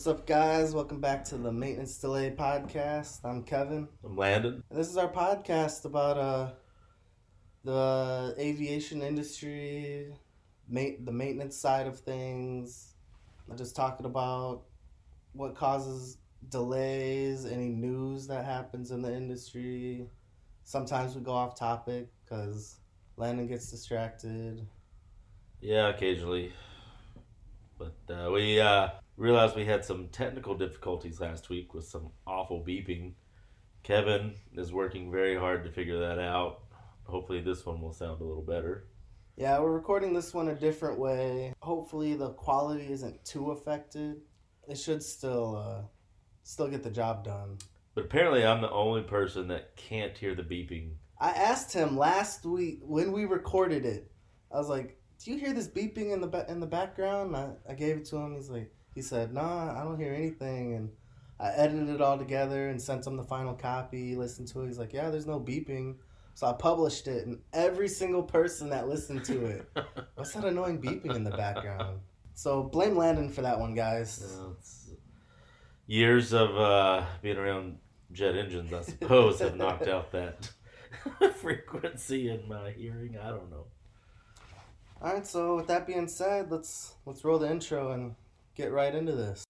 What's up, guys? Welcome back to the Maintenance Delay Podcast. I'm Kevin. I'm Landon. And this is our podcast about uh, the aviation industry, ma- the maintenance side of things. I'm just talking about what causes delays, any news that happens in the industry. Sometimes we go off topic because Landon gets distracted. Yeah, occasionally. But uh, we uh, realized we had some technical difficulties last week with some awful beeping. Kevin is working very hard to figure that out. Hopefully, this one will sound a little better. Yeah, we're recording this one a different way. Hopefully, the quality isn't too affected. It should still uh, still get the job done. But apparently, I'm the only person that can't hear the beeping. I asked him last week when we recorded it. I was like, "Do you hear this beeping in the ba- in the background?" I, I gave it to him. He's like, he said, "Nah, I don't hear anything." And I edited it all together and sent him the final copy. He listened to it. He's like, "Yeah, there's no beeping." So I published it, and every single person that listened to it, what's that annoying beeping in the background? So blame Landon for that one, guys. It's- years of uh, being around jet engines, I suppose, have knocked out that frequency in my hearing. I don't know. All right. So with that being said, let's let's roll the intro and get right into this.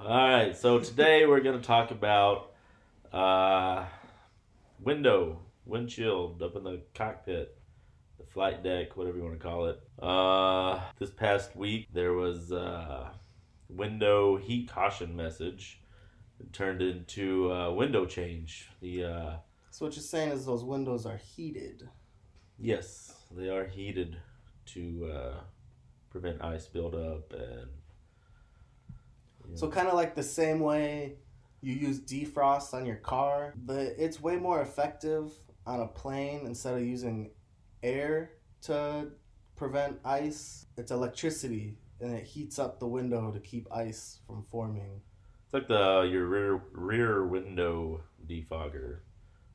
All right, so today we're going to talk about uh, window, windshield up in the cockpit, the flight deck, whatever you want to call it. Uh, this past week there was a window heat caution message. It turned into uh, window change. The uh, So what you're saying is those windows are heated. yes, they are heated to uh, prevent ice buildup and. you So kind of like the same way you use defrost on your car, but it's way more effective on a plane instead of using air to prevent ice. It's electricity and it heats up the window to keep ice from forming. It's like the your rear rear window defogger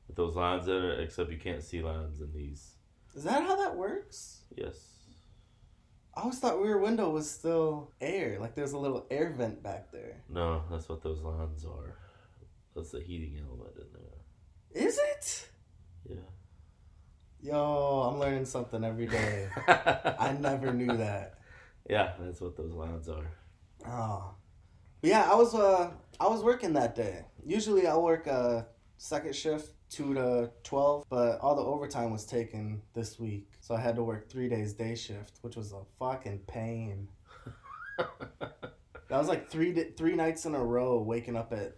with those lines in it, except you can't see lines in these. Is that how that works? Yes. I always thought rear window was still air, like there's a little air vent back there. No, that's what those lines are. That's the heating element in there. Is it? Yeah. Yo, I'm learning something every day. I never knew that. Yeah, that's what those lines are. Oh, but yeah, I was uh I was working that day. Usually I work uh second shift two to twelve, but all the overtime was taken this week, so I had to work three days day shift, which was a fucking pain. That was like three three nights in a row, waking up at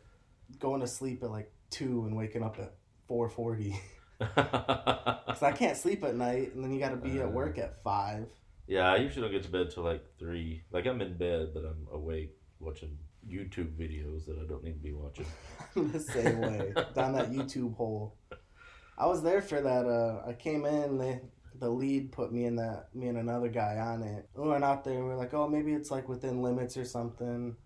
going to sleep at like two and waking up at four forty. Cause I can't sleep at night, and then you got to be at work at five. yeah, I usually don't get to bed till like three. Like I'm in bed, but I'm awake watching YouTube videos that I don't need to be watching. the same way down that YouTube hole. I was there for that. Uh, I came in. They, the lead put me in that. Me and another guy on it. We went out there. We are like, oh, maybe it's like within limits or something.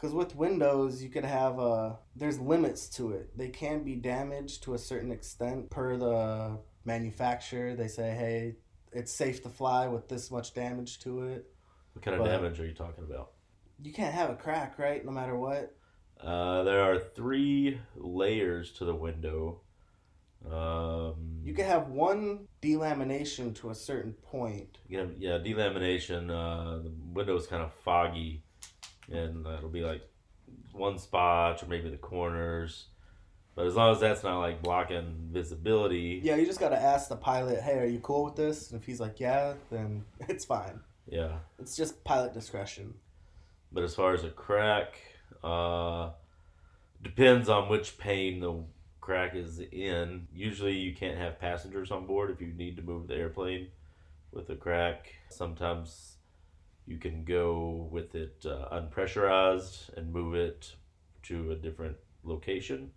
Because with Windows, you could have uh, there's limits to it. They can be damaged to a certain extent per the manufacturer. They say, hey, it's safe to fly with this much damage to it. What kind of damage are you talking about? You can't have a crack, right? No matter what. Uh, there are three layers to the window. Um, You can have one delamination to a certain point. have- yeah, delamination. Uh, the window is kind of foggy, and uh, it'll be like one spot or maybe the corners. But as long as that's not like blocking visibility, Yeah, you just gotta ask the pilot, hey, are you cool with this? And if he's like, yeah, then it's fine. yeah. It's just pilot discretion. But as far as a crack, uh, depends on which pane the crack is in. Usually, you can't have passengers on board if you need to move the airplane with a crack. Sometimes you can go with it uh, unpressurized and move it to a different location.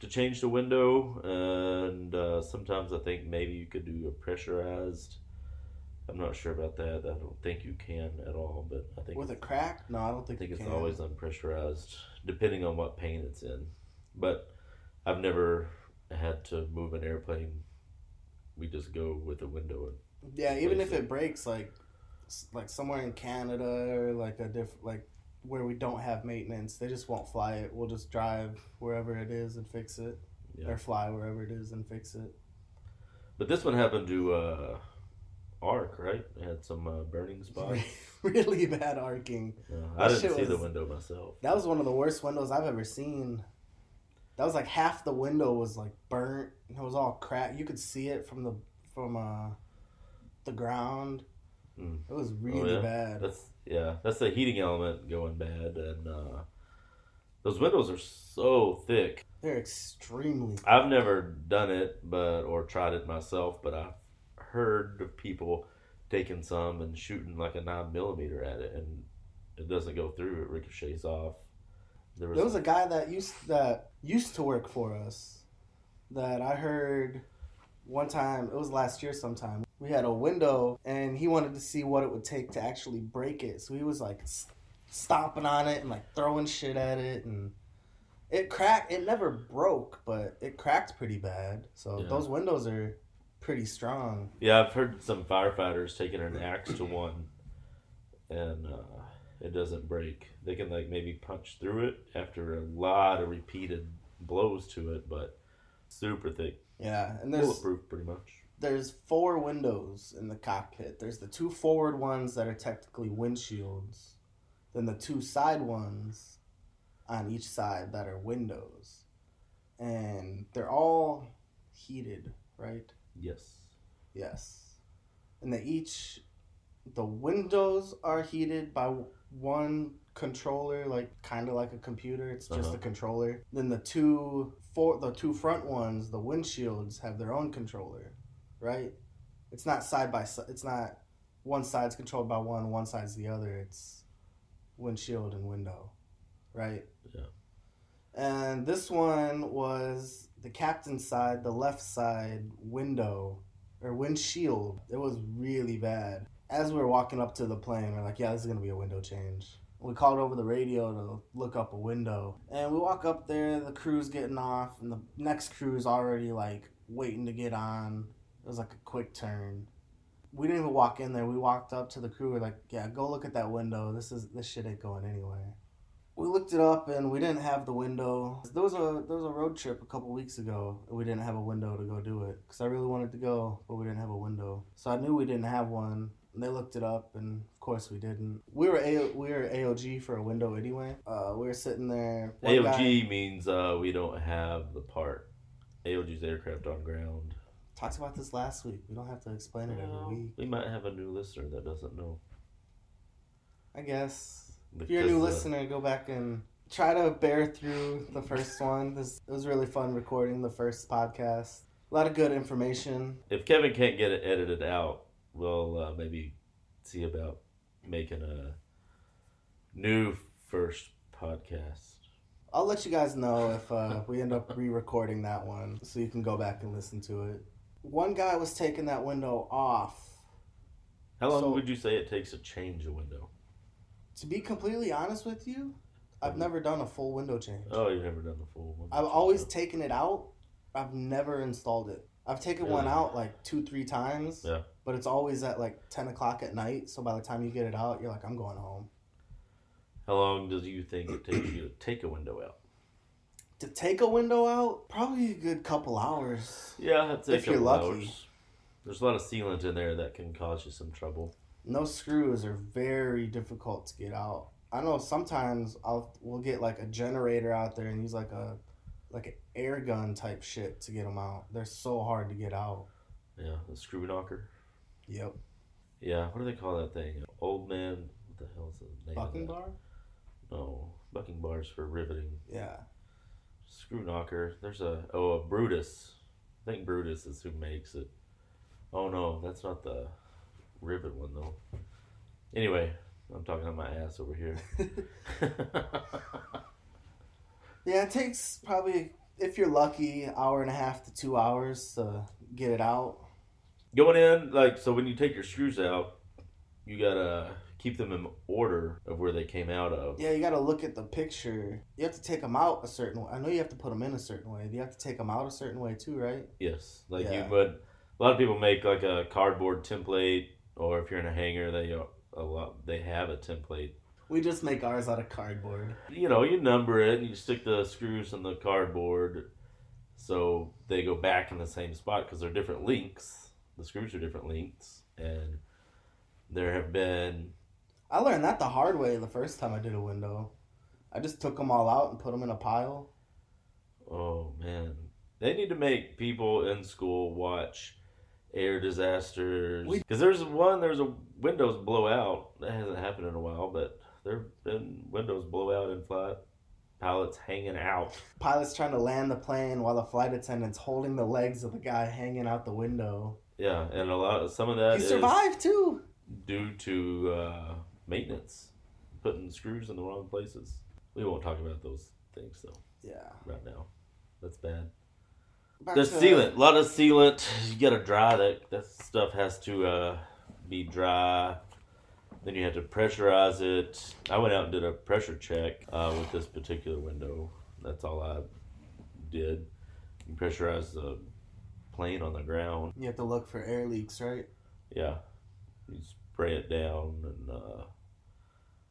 to change the window, and uh, sometimes I think maybe you could do a pressurized. I'm not sure about that. I don't think you can at all, but I think With a crack? No, I don't I think, think you it's can. always unpressurized, depending on what paint it's in. But I've never had to move an airplane. We just go with a window. And, Yeah, even if place it breaks, like like somewhere in Canada or like a diff like where we don't have maintenance, they just won't fly it. We'll just drive wherever it is and fix it, yeah. or fly wherever it is and fix it. But this one happened to uh, arc, right? It had some uh, burning spots. really bad arcing. Yeah, I That didn't see the window myself. That was one of the worst windows I've ever seen. That was like half the window was like burnt. It was all cracked. You could see it from the from uh the ground. Mm. It was really yeah? bad. That's yeah, that's the heating element going bad, and uh, those windows are so thick. They're extremely. I've never done it, but or tried it myself, but I've heard of people taking some and shooting like a nine millimeter at it, and it doesn't go through; it ricochets off. There was, There was a guy that used that used to work for us that I heard one time. It was last year sometime. We had a window, and he wanted to see what it would take to actually break it. So he was like stomping on it and like throwing shit at it, and it cracked. It never broke, but it cracked pretty bad. So Yeah. those windows are pretty strong. yeah, I've heard some firefighters taking an axe to one, and uh, it doesn't break. They can like maybe punch through it after a lot of repeated blows to it, but super thick, Yeah, and there's bulletproof, pretty much. There's four windows in the cockpit. There's the two forward ones that are technically windshields, then the two side ones on each side that are windows, and they're all heated, right? Yes. Yes, and they each the windows are heated by one controller, like kind of like a computer. It's just Uh-huh. a controller. Then the two for the two front ones, the windshields have their own controller, right? It's not side by side. It's not one side's controlled by one, one side's the other. It's windshield and window, right? Yeah. And this one was the captain's side, the left side window or windshield. It was really bad. As we were walking up to the plane, we're like, yeah, this is going to be a window change. We called over the radio to look up a window. And we walk up there, the crew's getting off, and the next crew's already like waiting to get on. It was like a quick turn. We didn't even walk in there. We walked up to the crew. We're like, yeah, go look at that window. This is this shit ain't going anywhere. We looked it up and we didn't have the window. There was a there was a road trip a couple weeks ago. And we didn't have a window to go do it because I really wanted to go, but we didn't have a window. So I knew we didn't have one. And they looked it up, and of course we didn't. We were a- we were AOG for a window anyway. Uh, we were sitting there. one AOG guy means uh, we don't have the part. AOG's aircraft on ground. Talked about this last week. We don't have to explain it Well, every week. we might have a new listener that doesn't know. I guess. If you're a new Because, uh, listener, go back and try to bear through the first one. This it was really fun recording the first podcast. A lot of good information. if Kevin can't get it edited out, we'll uh, maybe see about making a new first podcast. I'll let you guys know if uh, we end up re-recording that one, so you can go back and listen to it. One guy was taking that window off. How long So- would you say it takes to change a window? To be completely honest with you, I've mm-hmm. never done a full window change. Oh, you've never done the full one. I've always taken it out. I've never installed it. I've taken one out like two, three times. Yeah. But it's always at like ten o'clock at night. So by the time you get it out, you're like, I'm going home. How long does you think it takes you to take a window out? To take a window out, probably a good couple hours. Yeah, If you're lucky. hours. There's a lot of sealant in there that can cause you some trouble. No screws are very difficult to get out. I know sometimes I'll we'll get like a generator out there and use like a like an air gun type shit to get them out. They're so hard to get out. Yeah, the screw knocker. Yep. Yeah, what do they call that thing? Old man. What the hell is the name? of Bucking bar? No, bucking bars for riveting. Yeah. Screw knocker. There's a oh a Brutus. I think Brutus is who makes it. Oh no, that's not the rivet one though. Anyway, I'm talking on my ass over here. Yeah, it takes probably if you're lucky, hour and a half to two hours to get it out. Going in, like, so when you take your screws out, you gotta keep them in order of where they came out of. Yeah, you got to look at the picture. You have to take them out a certain way. I know you have to put them in a certain way. You have to take them out a certain way too, right? Yes, like Yeah. you would. A lot of people make like a cardboard template, or if you're in a hangar, they a lot they have a template. We just make ours out of cardboard. You know, you number it, and you stick the screws in the cardboard, so they go back in the same spot because they're different lengths. The screws are different lengths, and there have been I learned that the hard way the first time I did a window. I just took them all out and put them in a pile. Oh man, they need to make people in school watch air disasters because there's one there's a windows blowout that hasn't happened in a while, but there've been windows blowout in flight, pilots hanging out. Pilot's trying to land the plane while the flight attendant's holding the legs of the guy hanging out the window. Yeah, and a lot of some of that he survived too. due to uh, maintenance, putting screws in the wrong places. We won't talk about those things though Yeah. right now. That's bad. Back The sealant, a lot of sealant. You gotta dry that. That stuff has to uh, be dry. Then you have to pressurize it. I went out and did a pressure check uh, with this particular window. That's all I did. You pressurize the plane on the ground. You have to look for air leaks, right? Yeah, you spray it down and uh,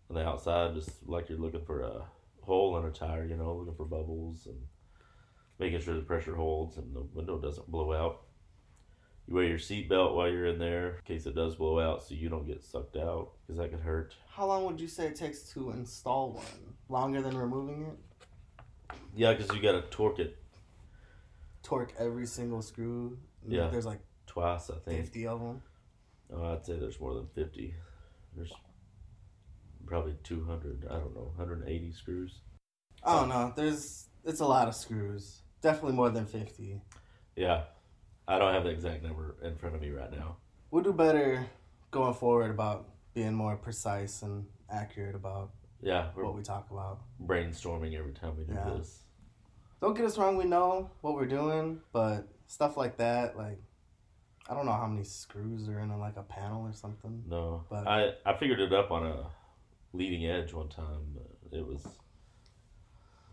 on the outside, just like you're looking for a hole in a tire. You know, looking for bubbles and making sure the pressure holds and the window doesn't blow out. You wear your seatbelt while you're in there in case it does blow out, so you don't get sucked out because that could hurt. How long would you say it takes to install one? Longer than removing it? Yeah, because you got to torque it Torque every single screw. Yeah. There's like twice. I think. 50 of them. Oh, I'd say there's more than fifty. There's probably two hundred. I don't know, 180 screws. Oh don't. There's it's a lot of screws. Definitely more than 50. Yeah, I don't have the exact number in front of me right now. We'll do better going forward about being more precise and accurate about Yeah, what we talk about. brainstorming every time we do Yeah. this. Don't get us wrong, we know what we're doing, but stuff like that, like I don't know how many screws are in like a panel or something. No, But- I I figured it up on a leading edge one time. It was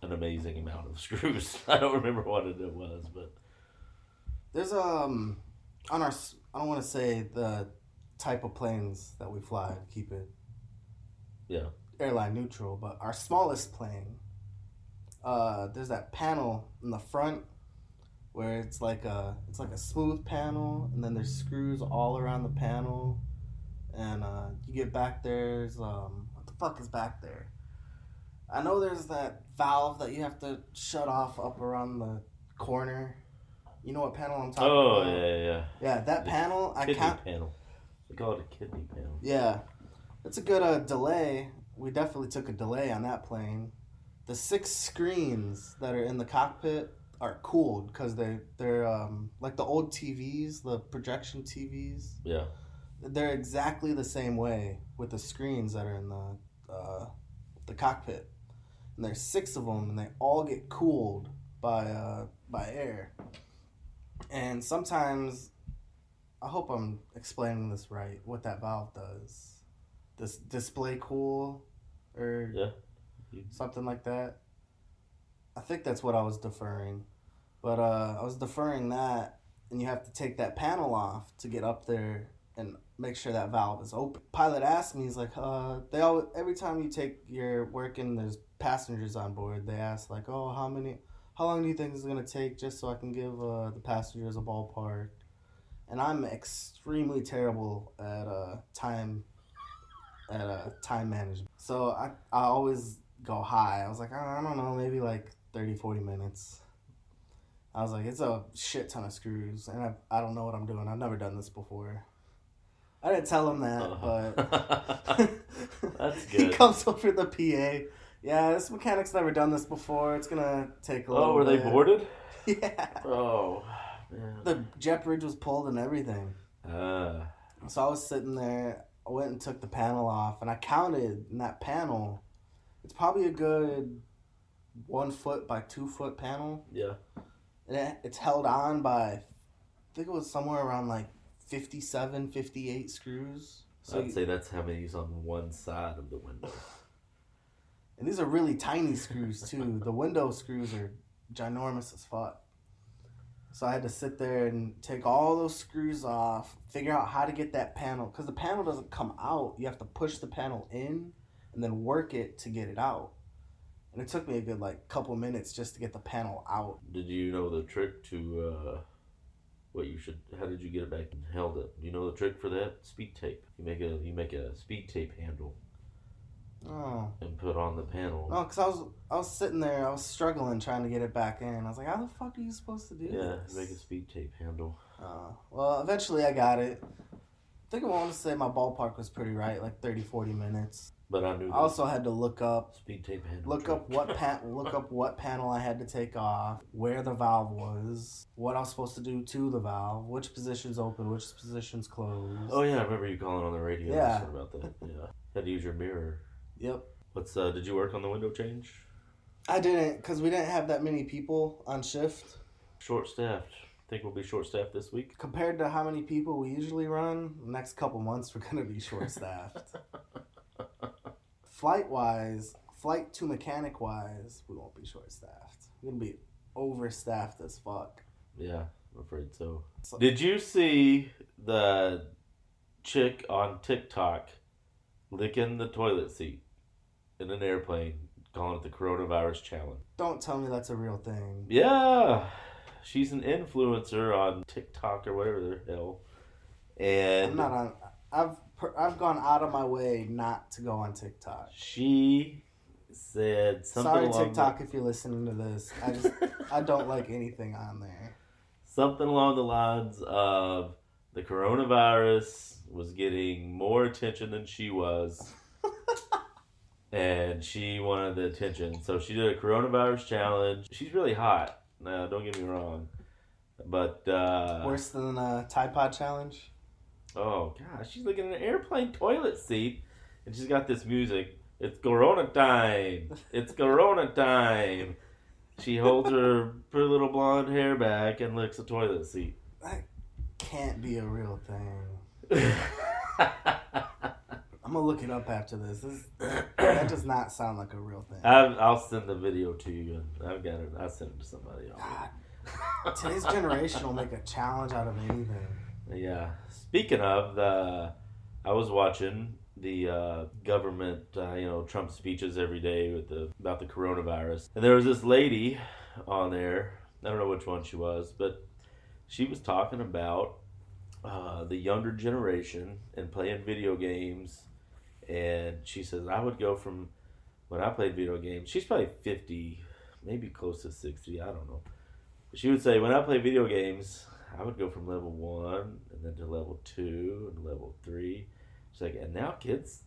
an amazing amount of screws. I don't remember what it was, but There's um on our I don't want to say the type of planes that we fly keep it Yeah. airline neutral, but our smallest plane uh there's that panel in the front where it's like a it's like a smooth panel and then there's screws all around the panel and uh you get back there's um fuck is back there? I know there's that valve that you have to shut off up around the corner. You know what panel I'm talking oh about? yeah, yeah, yeah. Yeah, that The panel, I can't. panel. They call it a kidney panel. Yeah, it's a good uh, delay. We definitely took a delay on that plane. The six screens that are in the cockpit are cooled because they they're um, like the old TVs, the projection TVs. Yeah. They're exactly the same way with the screens that are in the uh, the cockpit, and there's six of them, and they all get cooled by uh, by air. And sometimes, I hope I'm explaining this right. What that valve does, this display cool, or Yeah. Something like that. I think that's what I was deferring, but uh, I was deferring that, and you have to take that panel off to get up there and make sure that valve is open. Pilot asked me, he's like, uh, they all every time you take your work and there's passengers on board, they ask like, oh, how many, how long do you think it's gonna take just so I can give uh, the passengers a ballpark? And I'm extremely terrible at uh, time, at uh, time management. So I I always go high. I was like, I don't know, maybe like 30, 40 minutes. I was like, it's a shit ton of screws, and I, I don't know what I'm doing. I've never done this before. I didn't tell him that, but That's he comes over the PA. Yeah, this mechanic's never done this before. It's gonna take a little. oh, were they boarded? Yeah. Oh, man. The jet bridge was pulled and everything. Ah, So I was sitting there. I went and took the panel off, and I counted in that panel. It's probably a good one foot by two foot panel, Yeah. and it, it's held on by, I think it was somewhere around like 57, 58 screws. So I'd you- say that's how many many's on one side of the window. and these are really tiny screws too. the window screws are ginormous as fuck. So I had to sit there and take all those screws off, figure out how to get that panel because the panel doesn't come out. You have to push the panel in and then work it to get it out. And it took me a good like couple minutes just to get the panel out. Did you know the trick to uh, what you should? How did you get it back and held it? Do you know the trick for that? Speed tape. You make a you make a speed tape handle Oh. and put on the panel. Oh, no, because I was I was sitting there, I was struggling trying to get it back in. I was like, how the fuck are you supposed to do yeah, this? make a speed tape handle. oh well, eventually I got it. I think I want to say my ballpark was pretty right, like 30, 40 minutes. But I knew I also had to look up, speed tape handle. look up what pan, look up what panel I had to take off, where the valve was, what I was supposed to do to the valve, which positions open, which positions closed. Oh yeah, I remember you calling on the radio. Yeah. About that. Yeah, had to use your mirror. Yep. What's uh? Did you work on the window change? I didn't because we didn't have that many people on shift. Short staffed. Think we'll be short staffed this week. Compared to how many people we usually run, the next couple months we're gonna be short staffed. flight wise, flight to mechanic wise, we won't be short staffed. We're gonna be overstaffed as fuck. Yeah, I'm afraid so. So- Did you see the chick on TikTok licking the toilet seat in an airplane, calling it the coronavirus challenge? Don't tell me that's a real thing. Yeah, she's an influencer on TikTok or whatever the hell, and I'm not on. I've per- I've gone out of my way not to go on TikTok. she said something Sorry, along TikTok, if you're listening to this. I just I don't like anything on there. something along the lines of the coronavirus was getting more attention than she was. and she wanted the attention. So she did a coronavirus challenge. She's really hot. Now, don't get me wrong. But, uh, Worse than a Tide Pod challenge. Oh, gosh, she's looking at an airplane toilet seat and she's got this music. It's Corona time. It's Corona time. She holds her pretty little blonde hair back and licks a toilet seat. That can't be a real thing. I'm gonna look it up after this. this that does not sound like a real thing. I'll, I'll send the video to you. I've got it. I'll send it to somebody today's generation will make a challenge out of anything. Yeah. Speaking of the, I was watching the uh, government, uh, you know, Trump speeches every day with the about the coronavirus, and there was this lady on there. I don't know which one she was, but she was talking about uh, the younger generation and playing video games. And she says, I would go from when I played video games, she's probably 50, maybe close to 60, I don't know. She would say, when I play video games, I would go from level one and then to level two and level three. She's like, and now kids,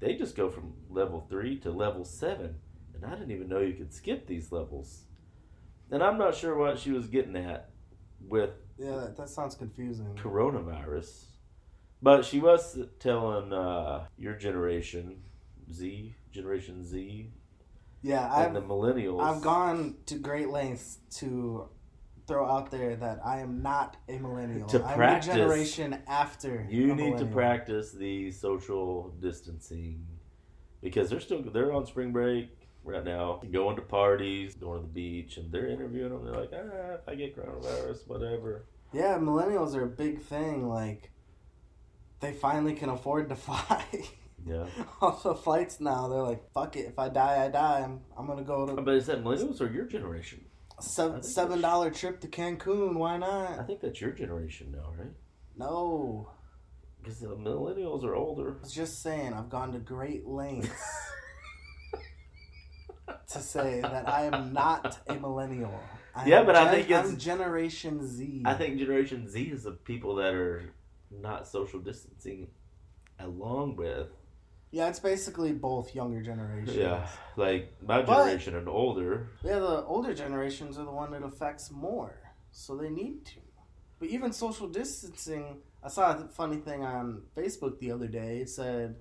they just go from level three to level seven. And I didn't even know you could skip these levels. And I'm not sure what she was getting at with Yeah, that, that sounds confusing. coronavirus. But she was telling uh, your generation, Z, Generation Z, Yeah, and I've the millennials. I've gone to great lengths to throw out there that I am not a millennial. To I'm practice. a generation after. You need to practice the social distancing because they're still they're on spring break right now, going to parties, going to the beach, and they're interviewing them. They're like, ah, if I get coronavirus, whatever. Yeah, millennials are a big thing. Like, they finally can afford to fly. Yeah, All the flights now, they're like, fuck it. If I die, I die. I'm, I'm gonna go to but is that millennials or your generation? Seven seven dollar trip to Cancun. Why not? I think that's your generation now, right? No, Because the millennials are older. I was just saying. I've gone to great lengths to say that I am not a millennial. I Yeah, but I think it's- I'm Generation Z. I think Generation Z is the people that are not social distancing along with Yeah, it's basically both younger generations. yeah, like my But- generation and older. Yeah, the older generations are the one that affects more, so they need to. But even social distancing, I saw a funny thing on Facebook the other day. It said,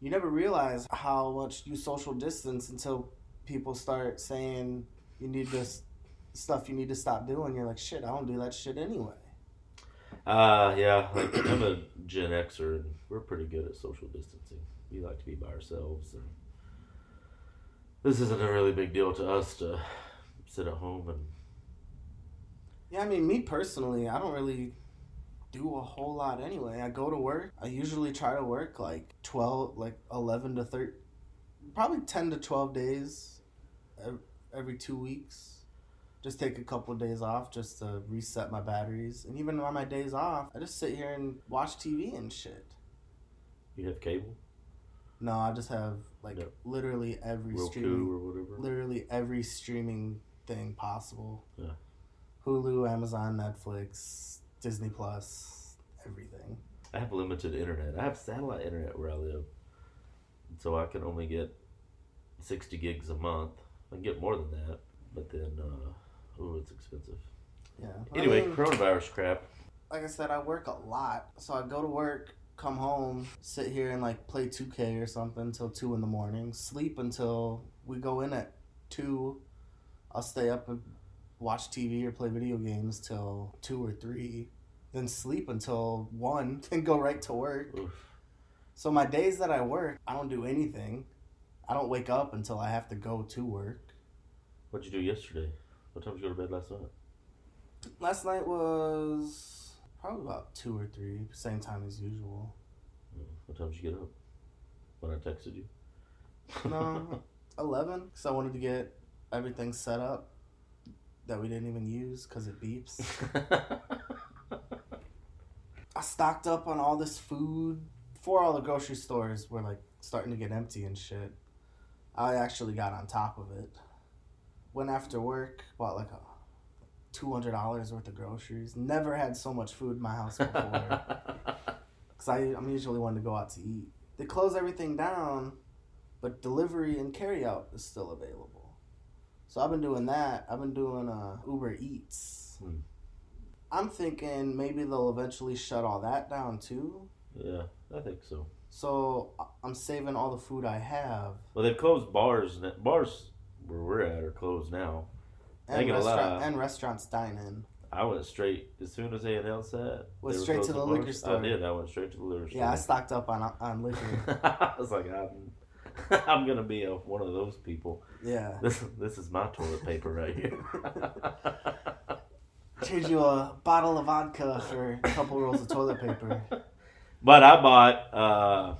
"You never realize how much you social distance until people start saying you need this stuff you need to stop doing, you're like, shit, I don't do that shit anyway. Uh, yeah, like I'm a Gen Xer, and we're pretty good at social distancing. We like to be by ourselves, and this isn't a really big deal to us to sit at home and Yeah, I mean, me personally, I don't really do a whole lot anyway. I go to work. I usually try to work like 12, like 11 to 13, probably 10 to 12 days every two weeks. Just take a couple of days off just to reset my batteries. And even on my days off, I just sit here and watch TV and shit. you have cable, No, I just have like literally every Roku streaming or whatever. literally every streaming thing possible. Yeah. Hulu, Amazon, Netflix, Disney Plus, everything. I have limited internet. I have satellite internet where I live, so I can only get sixty gigs a month. I can get more than that, but then, uh, oh, it's expensive. Yeah. Anyway, I mean, coronavirus crap. like I said, I work a lot, so I go to work, come home, sit here and like play 2K or something until two in the morning, sleep until we go in at two. I'll stay up and watch TV or play video games till two or three, then sleep until one, then go right to work. Oof. So my days that I work, I don't do anything. I don't wake up until I have to go to work. What'd you do yesterday? What time did you go to bed last night? Last night was probably about two or three, same time as usual. Mm, What time did you get up? When I texted you. No, eleven, because I wanted to get everything set up that we didn't even use because it beeps. I stocked up on all this food before all the grocery stores were like starting to get empty and shit. I actually got on top of it. Went after work, bought like a two hundred dollars worth of groceries. Never had so much food in my house before. Cause I I'm usually one to go out to eat. They close everything down, but delivery and carry out is still available. So I've been doing that. I've been doing uh, Uber Eats. Hmm. I'm thinking maybe they'll eventually shut all that down too. yeah, I think so. So I'm saving all the food I have. Well, they've closed bars. Bars where we're at are closed now. And, restaurant, and restaurants dine in. I went straight as soon as they announced that. Went straight to the liquor store. I did. I went straight to the liquor store. Yeah, I stocked up on on liquor. I was like, I'm, I'm gonna be a, one of those people. Yeah. This this is my toilet paper right here. Trade you a bottle of vodka for a couple rolls of toilet paper. but I bought uh,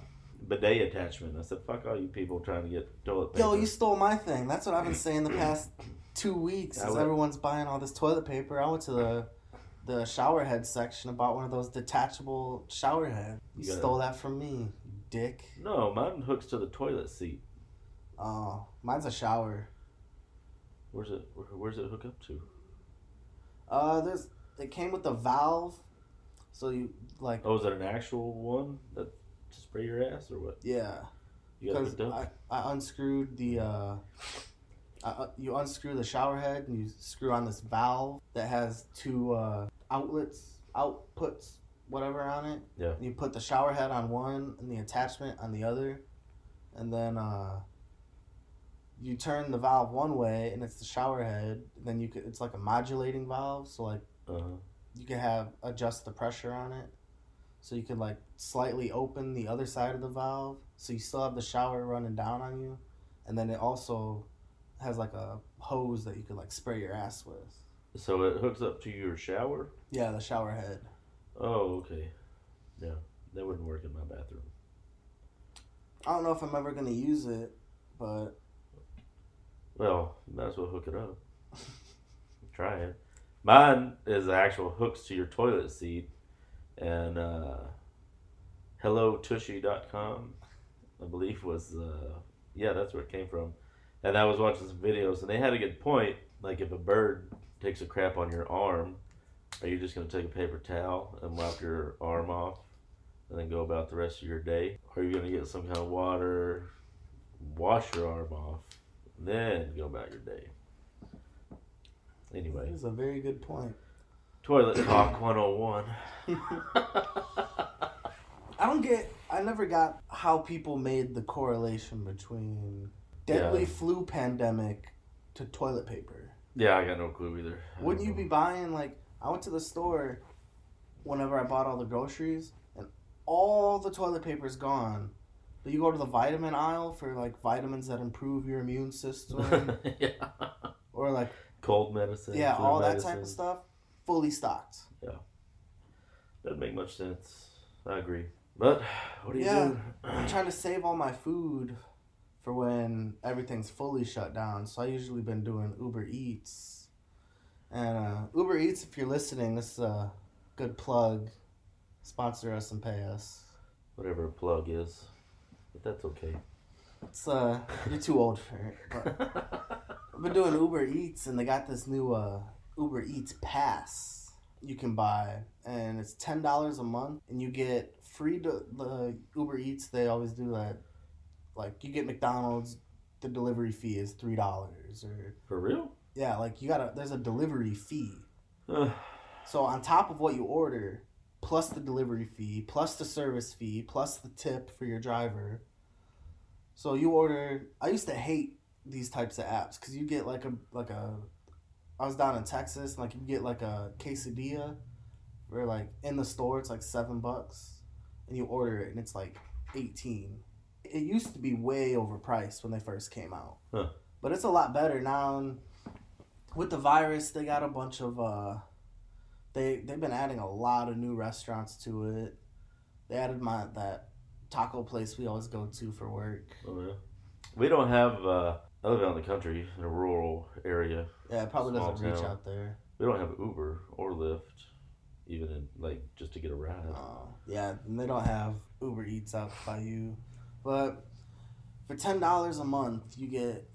bidet attachment. I said, "Fuck all you people trying to get toilet paper." Yo, you stole my thing. That's what I've been saying the past two weeks. Is everyone's buying all this toilet paper. I went to the the shower head section and bought one of those detachable shower heads. You You stole that from me, dick. no, mine hooks to the toilet seat. Oh, mine's a shower. Where's it? Where, where's it hook up to? Uh, there's it came with a valve, so you like Oh, is it an actual one that spray your ass or what? yeah. You got Because hooked. I, I unscrewed the uh, I, uh, you unscrew the shower head and you screw on this valve that has two uh, outlets, outputs, whatever on it. Yeah. You put the shower head on one and the attachment on the other, and then uh, you turn the valve one way and it's the shower head. Then you could it's like a modulating valve, so like Uh-huh. you can have adjust the pressure on it so you can like slightly open the other side of the valve so you still have the shower running down on you and then it also has like a hose that you could like spray your ass with So it hooks up to your shower. yeah the shower head Oh, okay. Yeah, that wouldn't work in my bathroom. i don't know if i'm ever going to use it but Well, might as well hook it up. Try it. Mine is the actual hooks to your toilet seat, and uh, HelloTushy.com, I believe was uh, yeah, that's where it came from. And I was watching some videos, and they had a good point. Like if a bird takes a crap on your arm, are you just gonna take a paper towel and wipe your arm off, and then go about the rest of your day? Or are you gonna get some kind of water, wash your arm off, then go about your day? Anyway, it's a very good point toilet talk 101. i don't get i never got how people made the correlation between deadly Yeah. flu pandemic to toilet paper. Yeah, I got no clue either. I Wouldn't you know. be buying like I went to the store whenever I bought all the groceries and all the toilet paper's gone. But you go to the vitamin aisle for like vitamins that improve your immune system yeah. or like Cold medicine. yeah, all that type of stuff fully stocked. Yeah. Doesn't make much sense. I agree. But what do you Yeah. do? I'm trying to save all my food for when everything's fully shut down. So I usually been doing Uber Eats. And uh, Uber Eats, if you're listening, this is a good plug. Sponsor us and pay us. Whatever a plug is. But that's okay. It's uh, you're too old for it. But I've been doing Uber Eats, and they got this new uh, Uber Eats Pass you can buy, and it's ten dollars a month, and you get free. De- the Uber Eats they always do that. Like you get McDonald's, the delivery fee is three dollars, or For real? yeah, like you gotta. There's a delivery fee. So on top of what you order, plus the delivery fee, plus the service fee, plus the tip for your driver. So you order. I used to hate these types of apps because you get like a like a. I was down in Texas, like you get like a quesadilla, where like in the store it's like seven bucks, and you order it and it's like eighteen. It used to be way overpriced when they first came out, Huh. but it's a lot better now. And with the virus, they got a bunch of uh, they they've been adding a lot of new restaurants to it. They added my that taco place we always go to for work. oh yeah. We don't have. Uh, I live out in the country in a rural area. Yeah, it probably doesn't reach out there. We don't have Uber or Lyft, even in like just to get a ride. Oh, yeah, and they don't have Uber Eats out by you. But for ten dollars a month, you get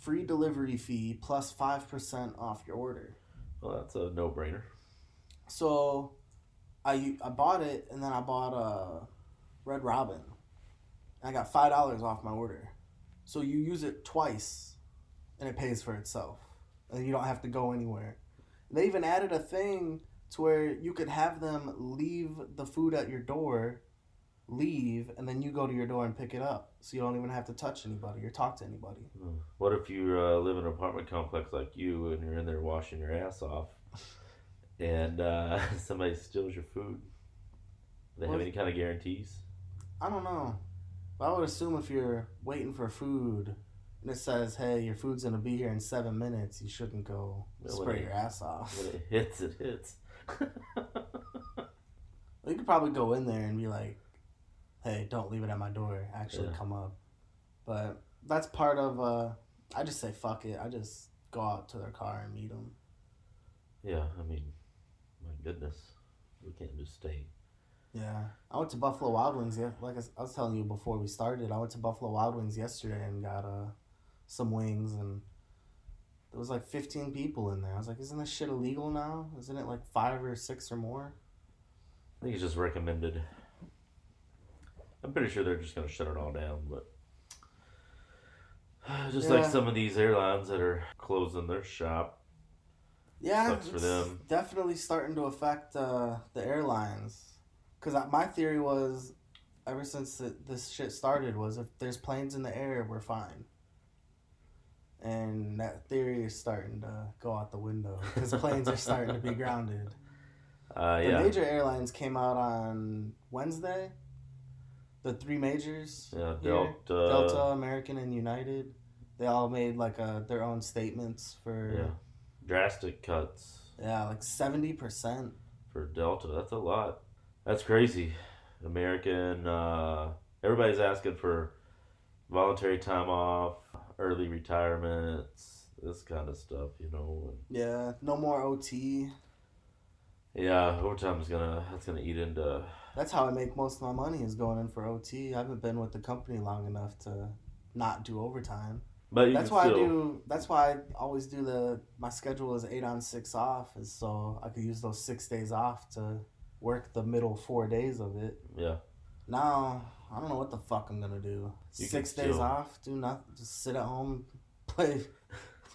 free delivery fee plus five percent off your order. Well, that's a no-brainer. So, I I bought it, and then I bought a Red Robin. I got five dollars off my order. So you use it twice, and it pays for itself, and you don't have to go anywhere. They even added a thing to where you could have them leave the food at your door, leave, and then you go to your door and pick it up. So you don't even have to touch anybody or talk to anybody. Hmm. What if you uh, live in an apartment complex like you and you're in there washing your ass off, and uh, somebody steals your food? Do they have Well- any kind of guarantees? I don't know. But I would assume if you're waiting for food and it says, "Hey, your food's gonna be here in seven minutes," you shouldn't go when spray it- your ass off. When it hits, it hits. You could probably go in there and be like, "Hey, don't leave it at my door. Actually, Yeah. come up." But that's part of. uh I just say fuck it. I just go out to their car and meet them. yeah, I mean, my goodness, we can't just stay. Yeah, I went to Buffalo Wild Wings. Yeah, like I was telling you before we started, I went to Buffalo Wild Wings yesterday and got uh some wings, and there was like fifteen people in there. I was like, "Isn't this shit illegal now? Isn't it like five or six or more?" I think it's just recommended. I'm pretty sure they're just going to shut it all down, but just like some of these airlines that are closing their shop. Yeah, Sucks for it's them. definitely starting to affect uh, the airlines. Because my theory was, ever since it, this shit started, was if there's planes in the air, we're fine. And that theory is starting to go out the window because planes are starting to be grounded. Uh, The yeah, major airlines came out on Wednesday. The three majors, yeah, here, Delta, Delta, American, and United, they all made like a, their own statements for yeah, drastic cuts yeah, like seventy percent. for Delta. That's a lot. That's crazy. American, uh, everybody's asking for voluntary time off, early retirements, this kind of stuff, you know. Yeah, no more OT. yeah, overtime's gonna that's gonna eat into That's how I make most of my money is going in for OT. I haven't been with the company long enough to not do overtime. But you That's why still, I do. That's why I always do the. My schedule is eight on six off, is so I could use those six days off to work the middle four days of it. Yeah, Now I don't know what the fuck I'm gonna do. You six days still- off, do nothing, just sit at home, play,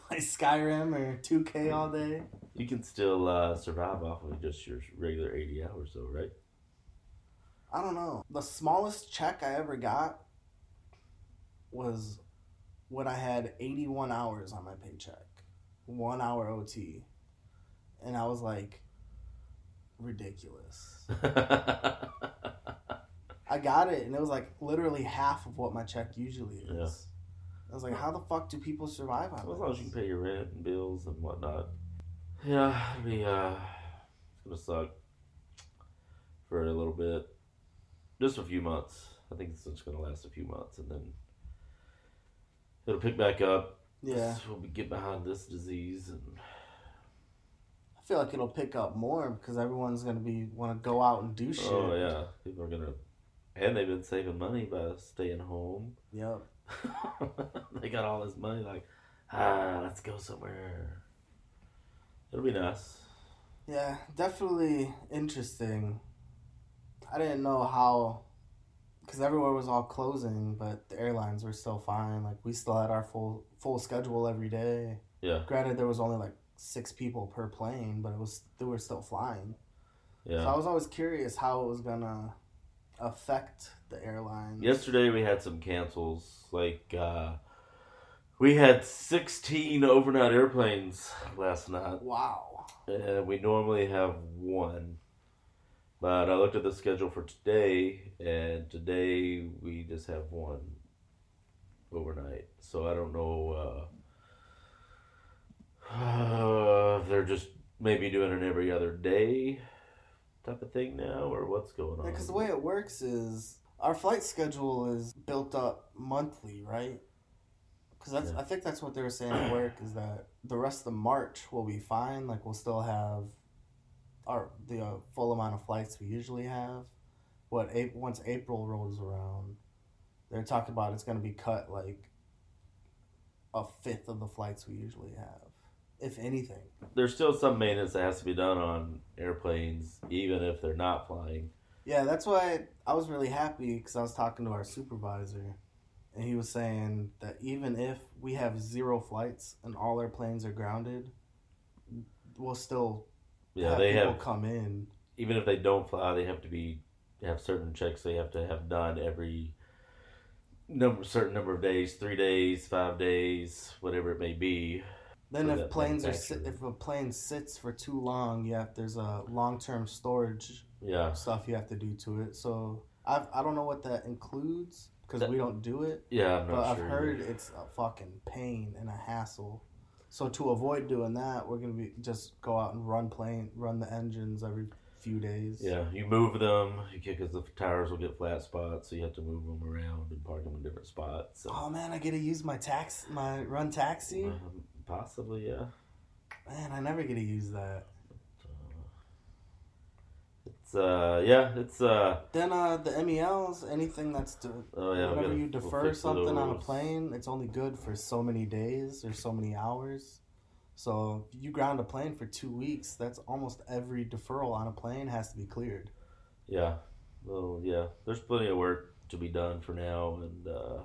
play Skyrim or 2K all day. you can still uh, survive off of just your regular eighty hours, though, right? I don't know. The smallest check I ever got was when I had 81 hours on my paycheck, one hour OT, and I was like, ridiculous. I got it, and it was like literally half of what my check usually is. Yeah. I was like, how the fuck do people survive on Well, as long as you can pay your rent and bills and whatnot. Yeah, I mean, uh, it's gonna suck for a little bit, just a few months. I think it's just gonna last a few months, and then it'll pick back up. Yeah, we'll get behind this disease, and I feel like it'll pick up more because everyone's gonna be want to go out and do shit. oh yeah, people are gonna, and they've been saving money by staying home. Yep. they got all this money, like, ah, let's go somewhere. It'll be nice. Yeah, definitely interesting. I didn't know how, because everywhere was all closing, but the airlines were still fine. Like we still had our full full schedule every day. Yeah, Granted, there was only like six people per plane, but it was they were still flying. yeah. So I was always curious how it was gonna affect the airlines. Yesterday we had some cancels. Like uh, we had sixteen overnight airplanes last night, Wow. and we normally have one. But I looked at the schedule for today, and today we just have one overnight. So I don't know. Uh, they're just maybe doing it every other day type of thing now, or what's going on? Yeah, because the way it works is our flight schedule is built up monthly, right? Because that's Yeah. I think that's what they were saying at work is that the rest of March will be fine. Like we'll still have our the uh, full amount of flights we usually have. What once April rolls around, they're talking about it's going to be cut like a fifth of the flights we usually have, if anything. there's still some maintenance that has to be done on airplanes, even if they're not flying. Yeah, that's why I was really happy because I was talking to our supervisor, and he was saying that even if we have zero flights and all our planes are grounded, we'll still Yeah, have they people have come in. even if they don't fly, they have to be have certain checks they have to have done every number certain number of days, three days, five days, whatever it may be. Then if that planes are manufacturer. if a plane sits for too long, yeah, there's a long term storage Yeah, stuff you have to do to it. So I I don't know what that includes because we don't do it. yeah, I'm But I've sure. heard it's a fucking pain and a hassle. So to avoid doing that, we're gonna be just go out and run plane, run the engines every few days. Yeah, you move them, you because the tires will get flat spots, so you have to move them around and park them in different spots. So, Oh man, I get to use my tax, my run taxi. um, possibly, yeah. Man, I never get to use that. It's uh, yeah, it's uh, Then uh, the MELs, anything that's to, oh yeah. whenever gotta- you we'll defer fix something on a plane, it's only good for so many days or so many hours. So you ground a plane for two weeks, that's almost every deferral on a plane has to be cleared. Yeah. Well, yeah. There's plenty of work to be done for now. And uh,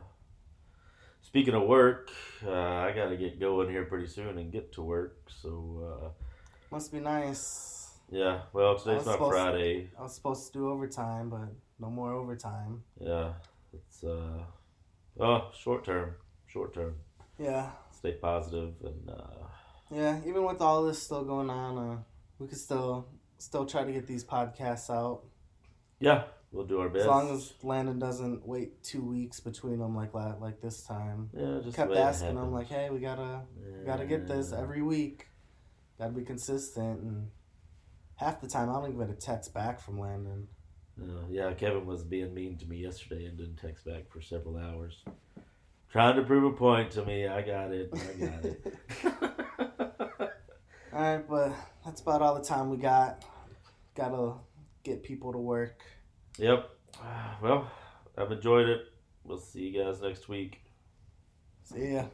speaking of work, uh, I got to get going here pretty soon and get to work. So, uh, Must be nice. yeah. Well, today's not Friday. I was supposed to do overtime, but no more overtime. Yeah. It's, uh, oh, short term. Short term. Yeah, Stay positive and, uh, yeah. Even with all this still going on, uh, we could still still try to get these podcasts out. yeah, we'll do our best. As long as Landon doesn't wait two weeks between them like la- like this time. yeah, just Kept the way it asking him like, "Hey, we gotta gotta get this every week. Gotta be consistent." And half the time, I don't even get a text back from Landon. Uh, yeah, Kevin was being mean to me yesterday and didn't text back for several hours. Trying to prove a point to me. I got it. I got it. All right, but that's about all the time we got. Gotta get people to work. Yep. Well, I've enjoyed it. We'll see you guys next week. See ya.